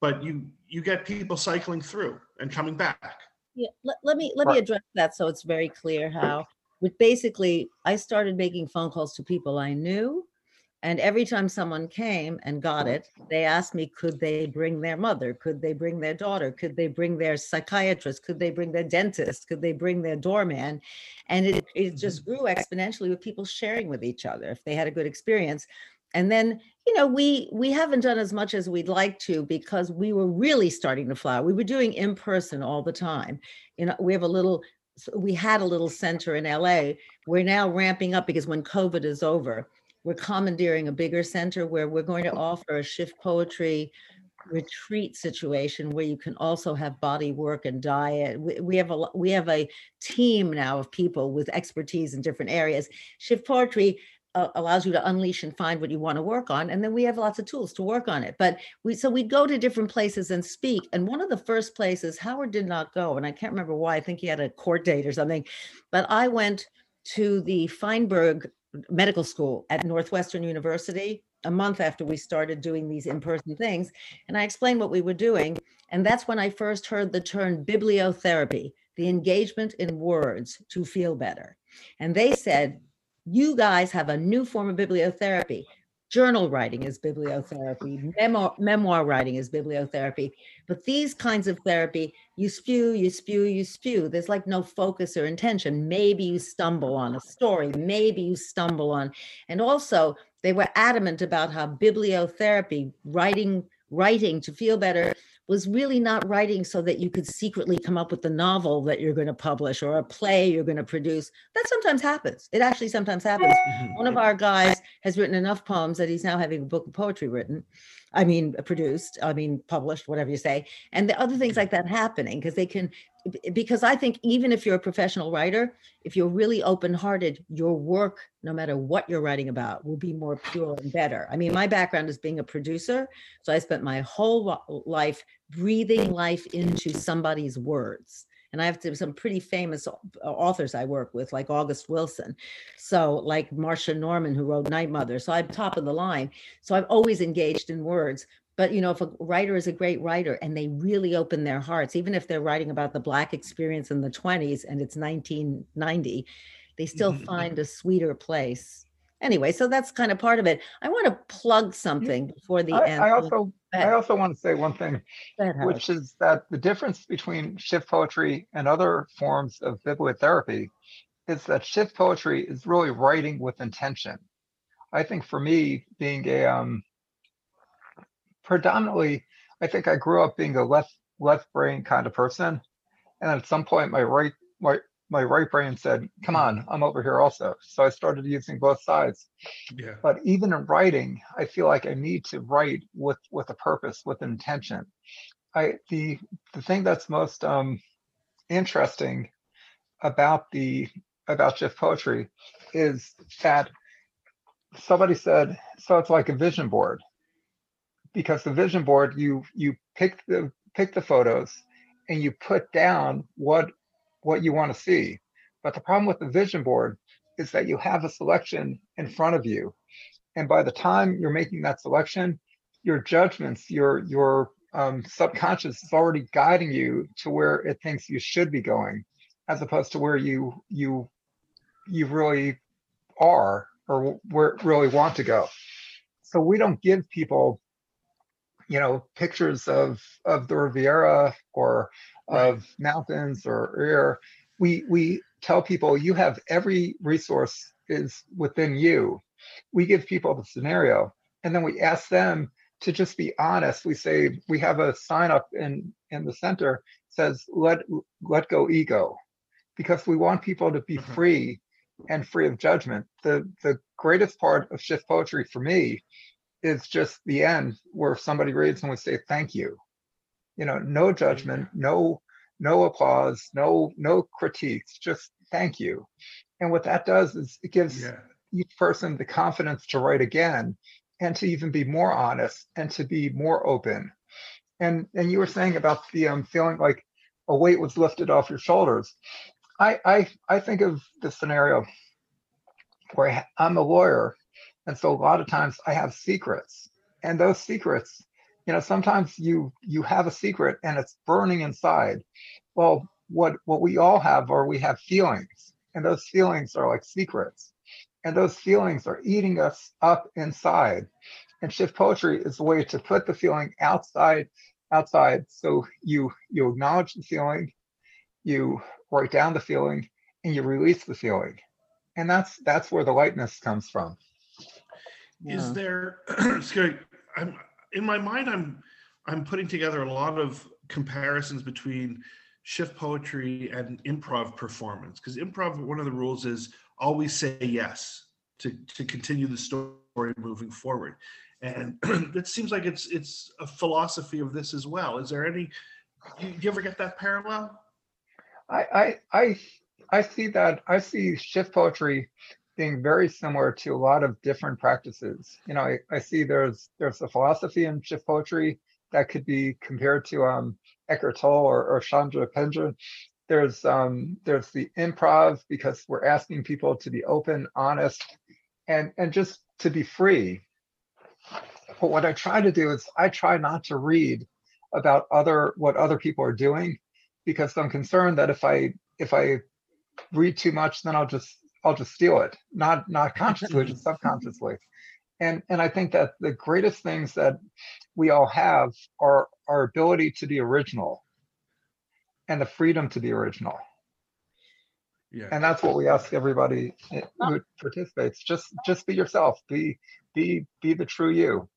but you you get people cycling through and coming back Yeah, let, let me let me address that so it's very clear how. With basically, I started making phone calls to people I knew, and every time someone came and got mm-hmm. it, they asked me, could they bring their mother? Could they bring their daughter? Could they bring their psychiatrist? Could they bring their dentist? Could they bring their doorman? And it it just mm-hmm. grew exponentially with people sharing with each other if they had a good experience. And then you know we we haven't done as much as we'd like to because we were really starting to flower we were doing in person all the time. You know we have a little we had a little center in la we're now ramping up because when covid is over we're commandeering a bigger center where we're going to offer a shift poetry retreat situation where you can also have body work and diet. We, we have a we have a team now of people with expertise in different areas. Shift poetry uh, allows you to unleash and find what you want to work on and then we have lots of tools to work on it. But we so we go to different places and speak and one of the first places howard did not go and i can't remember why i think he had a court date or something but i went to the feinberg medical school at northwestern university a month after we started doing these in-person things and i explained what we were doing and that's when i first heard the term bibliotherapy the engagement in words to feel better. And they said you guys have a new form of bibliotherapy. Journal writing is bibliotherapy, memoir, memoir writing is bibliotherapy. But these kinds of therapy, you spew, you spew, you spew. There's like no focus or intention. Maybe you stumble on a story, maybe you stumble on. And also, they were adamant about how bibliotherapy, writing, writing to feel better, was really not writing so that you could secretly come up with the novel that you're going to publish or a play you're going to produce. That sometimes happens. It actually sometimes happens. Mm-hmm. One of our guys has written enough poems that he's now having a book of poetry written. I mean, uh, produced, I mean, published, whatever you say. And the other things mm-hmm. like that happening because they can, because I think even if you're a professional writer, if you're really open hearted, your work, no matter what you're writing about, will be more pure and better. I mean, my background is being a producer. So I spent my whole life breathing life into somebody's words. And I have to, some pretty famous authors I work with, like August Wilson. So, like Marsha Norman, who wrote Night Mother. So, I'm top of the line. So, I've always engaged in words. But, you know, if a writer is a great writer and they really open their hearts, even if they're writing about the Black experience in the 20s and it's 1990, they still Mhm. find a sweeter place. Anyway, so that's kind of part of it. I want to plug something before the I, end. I also, I also want to say one thing, Go ahead, Howard. which is that the difference between shift poetry and other forms of bibliotherapy is that shift poetry is really writing with intention. I think for me, being a um, predominantly, I think I grew up being a left left brain kind of person, and at some point, my right my my right brain said, "Come on, I'm over here also." So I started using both sides Yeah. but even in writing i feel like i need to write with with a purpose with intention i the the thing that's most um interesting about the about shift poetry is that somebody said so it's like a vision board because the vision board you you pick the pick the photos and you put down what what you want to see but the problem with the vision board is that you have a selection in front of you and by the time you're making that selection your judgments your your um, subconscious is already guiding you to where it thinks you should be going as opposed to where you you you really are or where really want to go so we don't give people you know pictures of of the riviera or. Of mountains or air we we tell people you have every resource is within you. We give people the scenario and then we ask them to just be honest. We say we have a sign up in in the center says let let go ego because we want people to be Mhm. free and free of judgment. The the greatest part of shift poetry for me is just the end where somebody reads and we say thank you you know no judgment no no applause no no critiques just thank you. And what that does is it gives Yeah. each person the confidence to write again and to even be more honest and to be more open. And and you were saying about the um feeling like a weight was lifted off your shoulders. I i i think of the scenario where i'm a lawyer and so a lot of times i have secrets and those secrets you know sometimes you you have a secret and it's burning inside. Well what what we all have are we have feelings and those feelings are like secrets. And those feelings are eating us up inside. And shift poetry is a way to put the feeling outside outside. So you you acknowledge the feeling you write down the feeling and you release the feeling. And that's that's where the lightness comes from. Is Yeah. there [CLEARS THROAT] scary? I'm in my mind. I'm I'm putting together a lot of comparisons between shift poetry and improv performance because improv. One of the rules is always say yes to to continue the story moving forward, and [CLEARS THROAT] it seems like it's it's a philosophy of this as well. Is there any? You, you ever get that parallel? I, I I I see that I see shift poetry being very similar to a lot of different practices. You know, I, I see there's there's a philosophy in shift poetry that could be compared to um Eckhart Tolle or, or Chandra Pendra. There's um there's the improv because we're asking people to be open, honest, and and just to be free. But what I try to do is I try not to read about other what other people are doing because I'm concerned that if I if I read too much, then I'll just I'll just steal it, not not [LAUGHS] consciously, just subconsciously. And and I think that the greatest things that we all have are our ability to be original and the freedom to be original. Yeah. And that's what we ask everybody eh, who participates. Just just be yourself. Be be be the true you.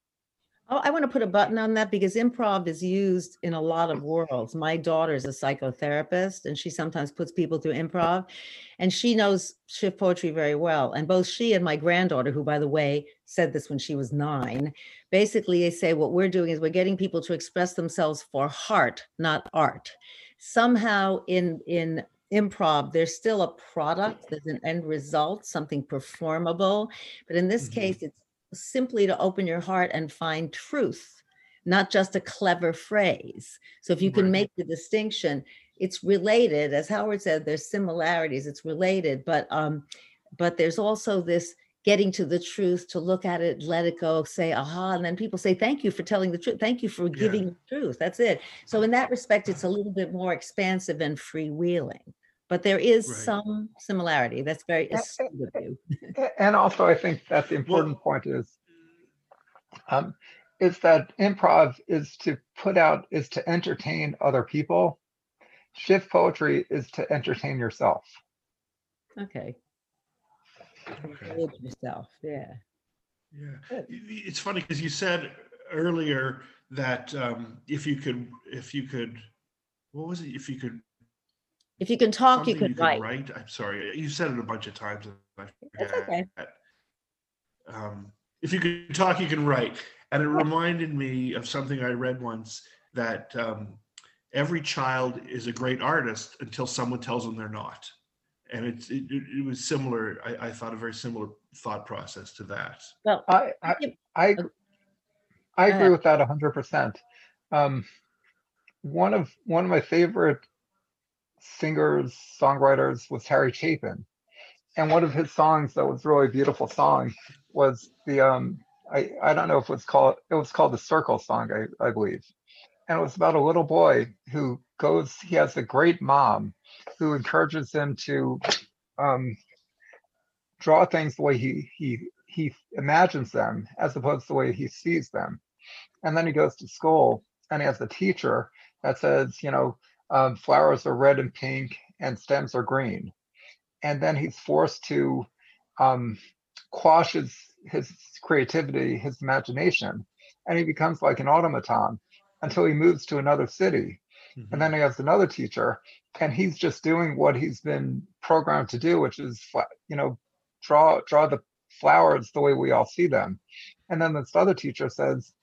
Oh, I want to put a button on that because improv is used in a lot of worlds. My daughter is a psychotherapist and she sometimes puts people through improv and she knows shift poetry very well. And both she and my granddaughter, who by the way said this when she was nine, basically they say what we're doing is we're getting people to express themselves for heart, not art. Somehow in in improv, there's still a product, there's an end result, something performable. But in this Mhm. case, it's simply to open your heart and find truth, not just a clever phrase. So if you can Right. make the distinction, it's related, as Howard said, there's similarities, it's related, but um, but there's also this getting to the truth, to look at it, let it go, say, aha, and then people say, thank you for telling the truth. Thank you for Yeah. giving the truth. That's it. So in that respect, it's a little bit more expansive and freewheeling. But there is Right. some similarity. That's very astute of you. And also, I think that the important point is, um, is that improv is to put out, is to entertain other people. Shift poetry is to entertain yourself. Okay. Okay. Yourself. Yeah. Yeah, Good. Y- y- it's funny because you said earlier that um, if you could, if you could, what was it? If you could, If you can talk, you something could write. write. I'm sorry, you said it a bunch of times. and I That's forget. okay. Um, if you can talk, you can write, and it reminded me of something I read once that um, every child is a great artist until someone tells them they're not, and it's it, it, it was similar. I, I thought a very similar thought process to that. Well, I, I, I, I agree with that hundred percent. Um, one of, one of my favorite singers, songwriters was Harry Chapin. And one of his songs that was really beautiful song was the, um, I, I don't know if it was called, it was called the Circle song, I, I believe. And it was about a little boy who goes, he has a great mom who encourages him to, um, draw things the way he, he, he imagines them as opposed to the way he sees them. And then he goes to school and he has a teacher that says, you know, um, flowers are red and pink and stems are green. And then he's forced to um, quash his, his creativity, his imagination, and he becomes like an automaton until he moves to another city. And then he has another teacher, and he's just doing what he's been programmed to do, which is, you know, draw draw the flowers the way we all see them. And then this other teacher says,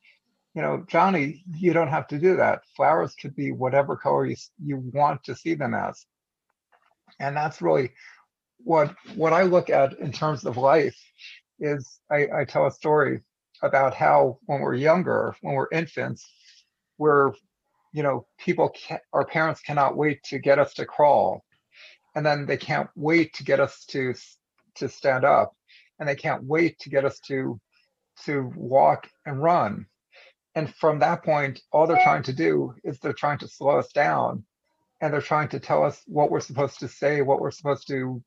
you know, Johnny, you don't have to do that. Flowers could be whatever color you, you want to see them as. And that's really what what I look at in terms of life is I, I tell a story about how when we're younger, when we're infants, we're, you know, people, ca our parents cannot wait to get us to crawl. And then they can't wait to get us to to stand up. And they can't wait to get us to to walk and run. And from that point, all they're trying to do is they're trying to slow us down and they're trying to tell us what we're supposed to say, what we're supposed to,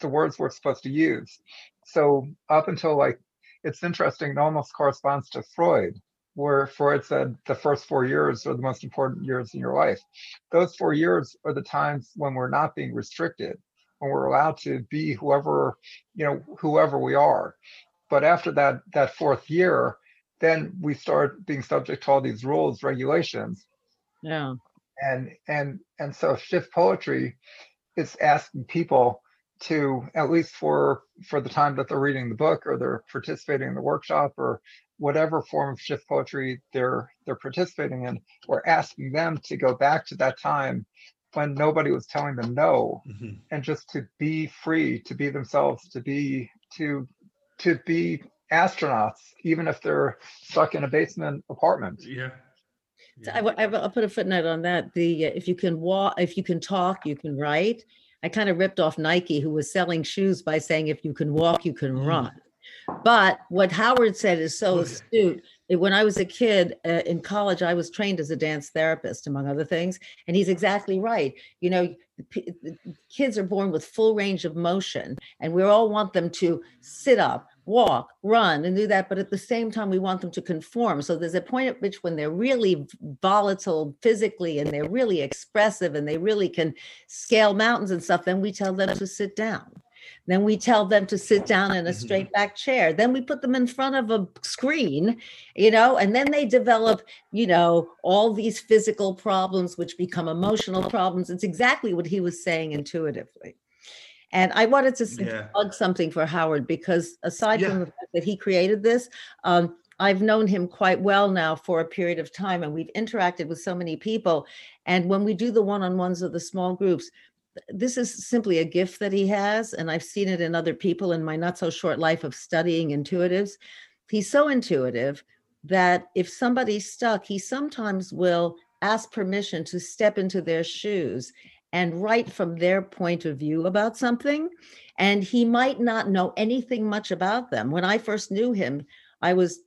the words we're supposed to use. So up until like, it's interesting, it almost corresponds to Freud, where Freud said the first four years are the most important years in your life. Those four years are the times when we're not being restricted, when we're allowed to be whoever, you know, whoever we are. But after that, that fourth year, then we start being subject to all these rules, regulations, Yeah. and and and so shift poetry is asking people to at least for for the time that they're reading the book or they're participating in the workshop or whatever form of shift poetry they're they're participating in we're asking them to go back to that time when nobody was telling them no Mhm. and just to be free to be themselves to be to to be astronauts even if they're stuck in a basement apartment Yeah. Yeah. I, w- I will- I'll put a footnote on that. The, uh, if you can walk, if you can talk, you can write. I kind of ripped off Nike, who was selling shoes by saying, if you can walk, you can Mm. run. But what Howard said is so Oh, astute. that When I was a kid uh, in college, I was trained as a dance therapist, among other things. And he's exactly right. You know, p- kids are born with full range of motion, and we all want them to sit up, walk, run, and do that. But at the same time, we want them to conform. So there's a point at which when they're really volatile physically and they're really expressive and they really can scale mountains and stuff, then we tell them to sit down. Then we tell them to sit down in a Mhm. straight back chair. Then we put them in front of a screen, you know, and then they develop, you know, all these physical problems, which become emotional problems. It's exactly what he was saying intuitively. And I wanted to Yeah. plug something for Howard because aside Yeah. from the fact that he created this, um, I've known him quite well now for a period of time, and we've interacted with so many people. And when we do the one on ones or the small groups, this is simply a gift that he has. And I've seen it in other people in my not so short life of studying intuitives. He's so intuitive that if somebody's stuck, he sometimes will ask permission to step into their shoes and write from their point of view about something. And he might not know anything much about them. When I first knew him, I was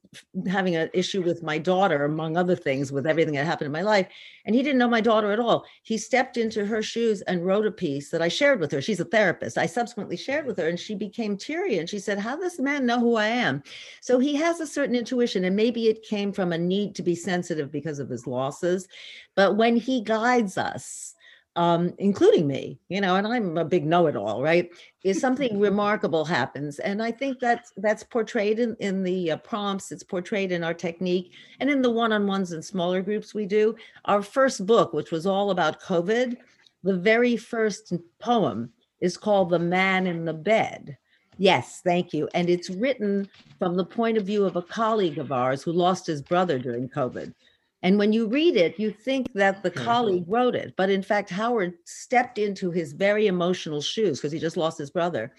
having an issue with my daughter, among other things, with everything that happened in my life. And he didn't know my daughter at all. He stepped into her shoes and wrote a piece that I shared with her. She's a therapist. I subsequently shared with her, and she became teary. And she said, How does this man know who I am? So he has a certain intuition, and maybe it came from a need to be sensitive because of his losses. But when he guides us, um, including me, you know, and I'm a big know-it-all, right? Is [LAUGHS] something remarkable happens, and I think that's that's portrayed in in the uh, prompts. It's portrayed in our technique and in the one-on-ones and smaller groups we do. Our first book, which was all about COVID, the very first poem is called "The Man in the Bed." Yes, thank you, and it's written from the point of view of a colleague of ours who lost his brother during COVID. And when you read it, you think that the Okay. colleague wrote it, but in fact, Howard stepped into his very emotional shoes because he just lost his brother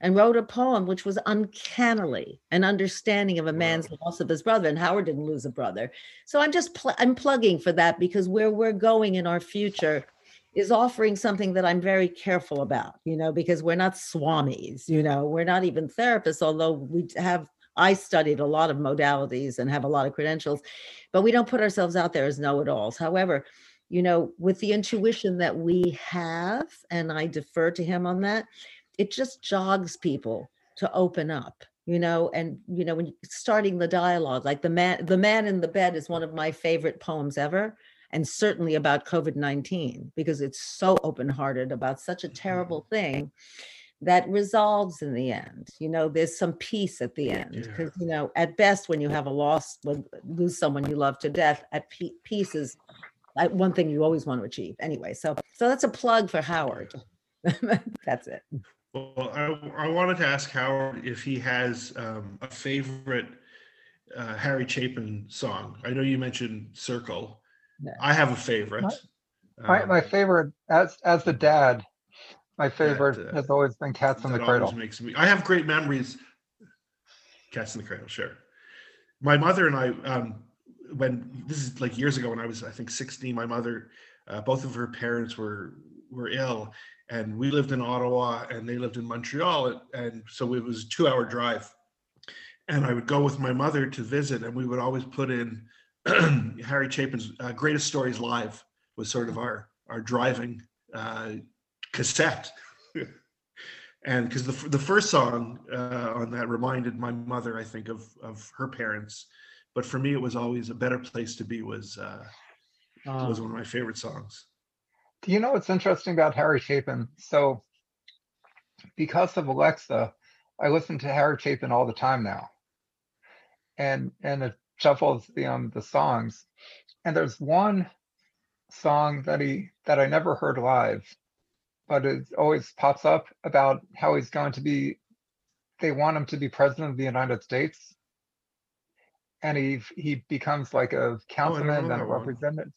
and wrote a poem which was uncannily an understanding of a man's loss of his brother. And Howard didn't lose a brother. So I'm just pl- I'm plugging for that because where we're going in our future is offering something that I'm very careful about, you know, because we're not swamis, you know, we're not even therapists, although we have I studied a lot of modalities and have a lot of credentials, but we don't put ourselves out there as know-it-alls. However, you know, with the intuition that we have, and I defer to him on that, it just jogs people to open up, you know, and you know, when starting the dialogue, like the man, the man in the bed is one of my favorite poems ever, and certainly about COVID-19, because it's so open-hearted about such a mm-hmm. terrible thing that resolves in the end. You know, there's some peace at the end Yeah. because you know, at best, when you have a loss, when lose someone you love to death, at pe- peace is like one thing you always want to achieve. Anyway, so so that's a plug for Howard. [LAUGHS] that's it. Well, I, I wanted to ask Howard if he has um, a favorite uh, Harry Chapin song. I know you mentioned Circle. Yeah. I have a favorite. My, Um, my favorite, as, as the dad, my favorite uh, has always been Cats in the Cradle. makes me. I have great memories. Cats in the Cradle, sure. My mother and I, um, when this is like years ago, when I was I think 16, my mother, uh, both of her parents were were ill, and we lived in Ottawa, and they lived in Montreal, and, so it was a two-hour drive. And I would go with my mother to visit, and we would always put in [CLEARS THROAT] Harry Chapin's uh, "Greatest Stories Live" was sort of our our driving uh, cassette. and because the, the first song uh, on that reminded my mother, I think, of of her parents, but for me, it was always a better place to be. Was uh, was Oh, one of my favorite songs. Do you know what's interesting about Harry Chapin? So, because of Alexa, I listen to Harry Chapin all the time now, and and it shuffles the um the songs, and there's one song that he that I never heard live, but it always pops up about how he's going to be. They want him to be president of the United States, and he he becomes like a councilman know and a representative.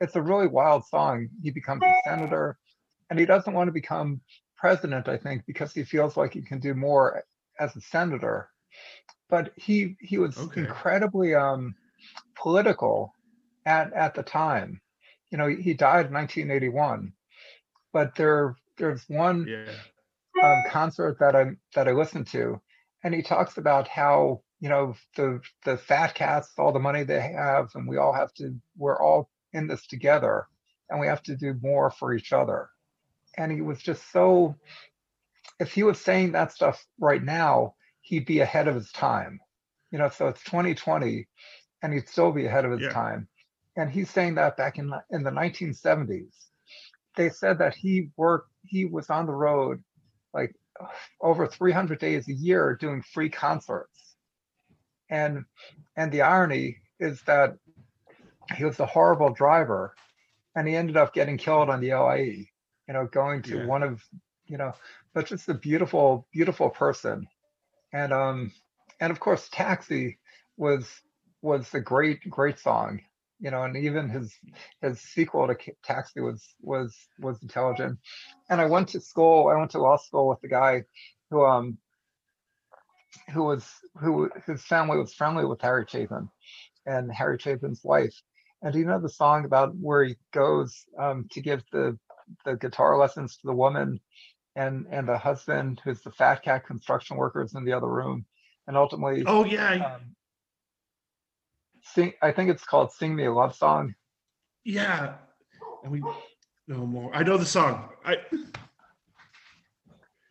It's a really wild song. He becomes a senator, and he doesn't want to become president. I think because he feels like he can do more as a senator. But he he was Okay. incredibly um political at at the time. You know, he died in 1981, but there there's one Yeah. um, concert that I that I listened to, and he talks about how you know the the fat cats, all the money they have, and we all have to. We're all in this together, and we have to do more for each other. And he was just so. If he was saying that stuff right now, he'd be ahead of his time. You know, so it's 2020, and he'd still be ahead of his Yeah. time. And he's saying that back in in the 1970s. They said that he worked. He was on the road like over 300 days a year doing free concerts. And and the irony is that he was a horrible driver and he ended up getting killed on the LIE, you know, going to Yeah. one of, you know, but just a beautiful, beautiful person. And um and of course Taxi was was a great, great song, you know, and even his his sequel to Taxi was was was intelligent. And I went to school, I went to law school with the guy who um who was who his family was friendly with Harry Chapin and Harry Chapin's wife. And do you know the song about where he goes um, to give the the guitar lessons to the woman and and the husband who's the fat cat construction workers in the other room and ultimately Oh yeah, um, sing I think it's called Sing Me a Love Song. yeah. And we no more. I know the song. I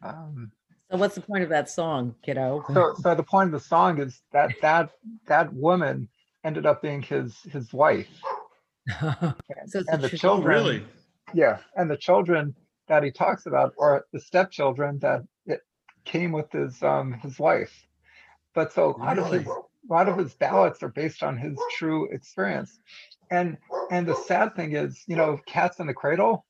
Um, So what's the point of that song, kiddo? so so the point of the song is that that that woman ended up being his his wife [LAUGHS] So it's and the true- oh children really? yeah and the children that he talks about or the stepchildren that it came with his um his wife but so a lot of his Really? A lot of his ballads are based on his true experience. And and the sad thing is you know cats in the cradle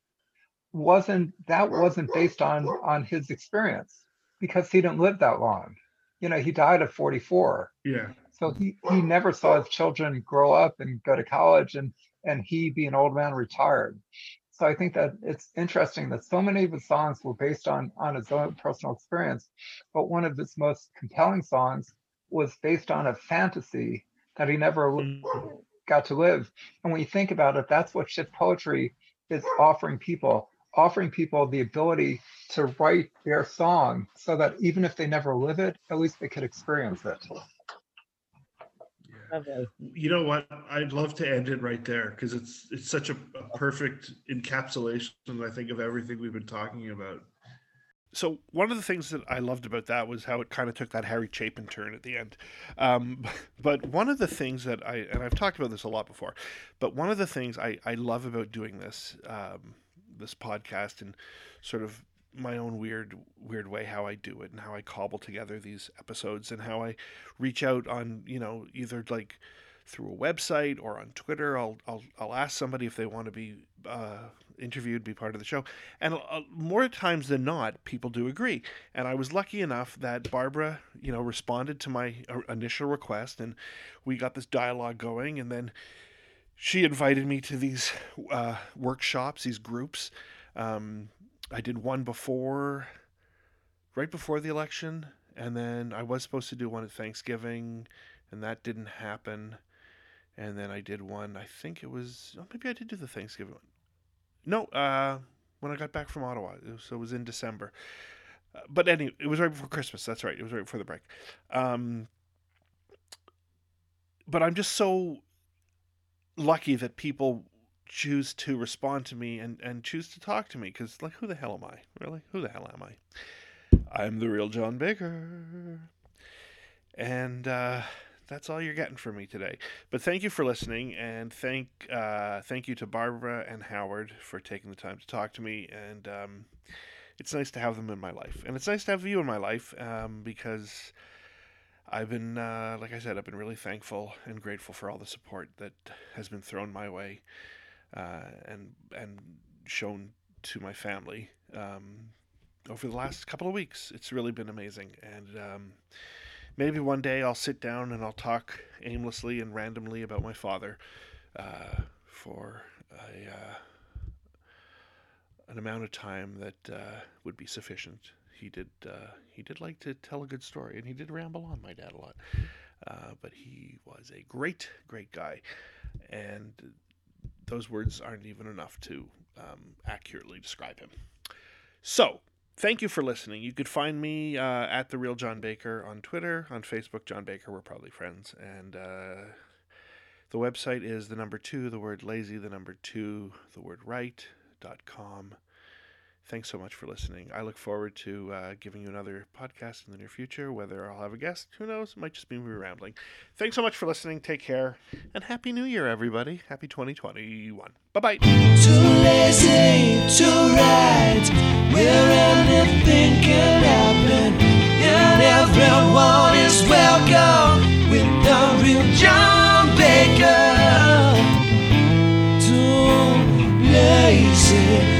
wasn't that wasn't based on on his experience because he didn't live that long. You know he died at 44 Yeah. so he he never saw his children grow up and go to college and and he be an old man retired. So i think that it's interesting that so many of his songs were based on on his own personal experience but one of his most compelling songs was based on a fantasy that he never li- Mm. got to live and when you think about it that's what shift poetry is offering people offering people the ability to write their song so that even if they never live it at least they could experience it yeah. You know what? I'd love to end it right there because it's it's such a, a perfect encapsulation, I think, of everything we've been talking about. So one of the things that I loved about that was how it kind of took that Harry Chapin turn at the end. Um, [LAUGHS] but one of the things that I and I've talked about this a lot before, but one of the things I, I love about doing this um, this podcast and sort of my own weird weird way how I do it and how I cobble together these episodes and how I reach out on you know either like through a website or on Twitter. I'll I'll, I'll ask somebody if they want to be uh, interviewed, be part of the show, and uh, more times than not, people do agree. And I was lucky enough that Barbara, you know, responded to my uh, initial request, and we got this dialogue going. And then she invited me to these uh, workshops, these groups. Um, I did one before, right before the election, and then I was supposed to do one at Thanksgiving, and that didn't happen. And then I did one. I think it was oh, maybe I did do the Thanksgiving one. No, uh, when I got back from Ottawa, it was, so it was in December. Uh, but anyway, it was right before Christmas. That's right. It was right before the break. Um, but I'm just so lucky that people choose to respond to me and, and choose to talk to me because like who the hell am i really who the hell am i i'm the real john baker and uh, that's all you're getting from me today but thank you for listening and thank uh, thank you to barbara and howard for taking the time to talk to me and um, it's nice to have them in my life and it's nice to have you in my life um, because I've been, uh, like I said, I've been really thankful and grateful for all the support that has been thrown my way, uh, and and shown to my family um, over the last couple of weeks. It's really been amazing, and um, maybe one day I'll sit down and I'll talk aimlessly and randomly about my father uh, for a uh, an amount of time that uh, would be sufficient. He did uh, he did like to tell a good story, and he did ramble on my dad a lot. Uh, but he was a great, great guy, and those words aren't even enough to um, accurately describe him. So, thank you for listening. You could find me uh, at the real John Baker on Twitter, on Facebook. John Baker, we're probably friends, and uh, the website is the number two, the word lazy, the number two, the word right dot com. Thanks so much for listening. I look forward to uh, giving you another podcast in the near future. Whether I'll have a guest, who knows? It might just be me rambling. Thanks so much for listening. Take care. And Happy New Year, everybody. Happy 2021. Bye bye. Too lazy to ride anything can happen. And everyone is welcome with the real John Baker. Too lazy.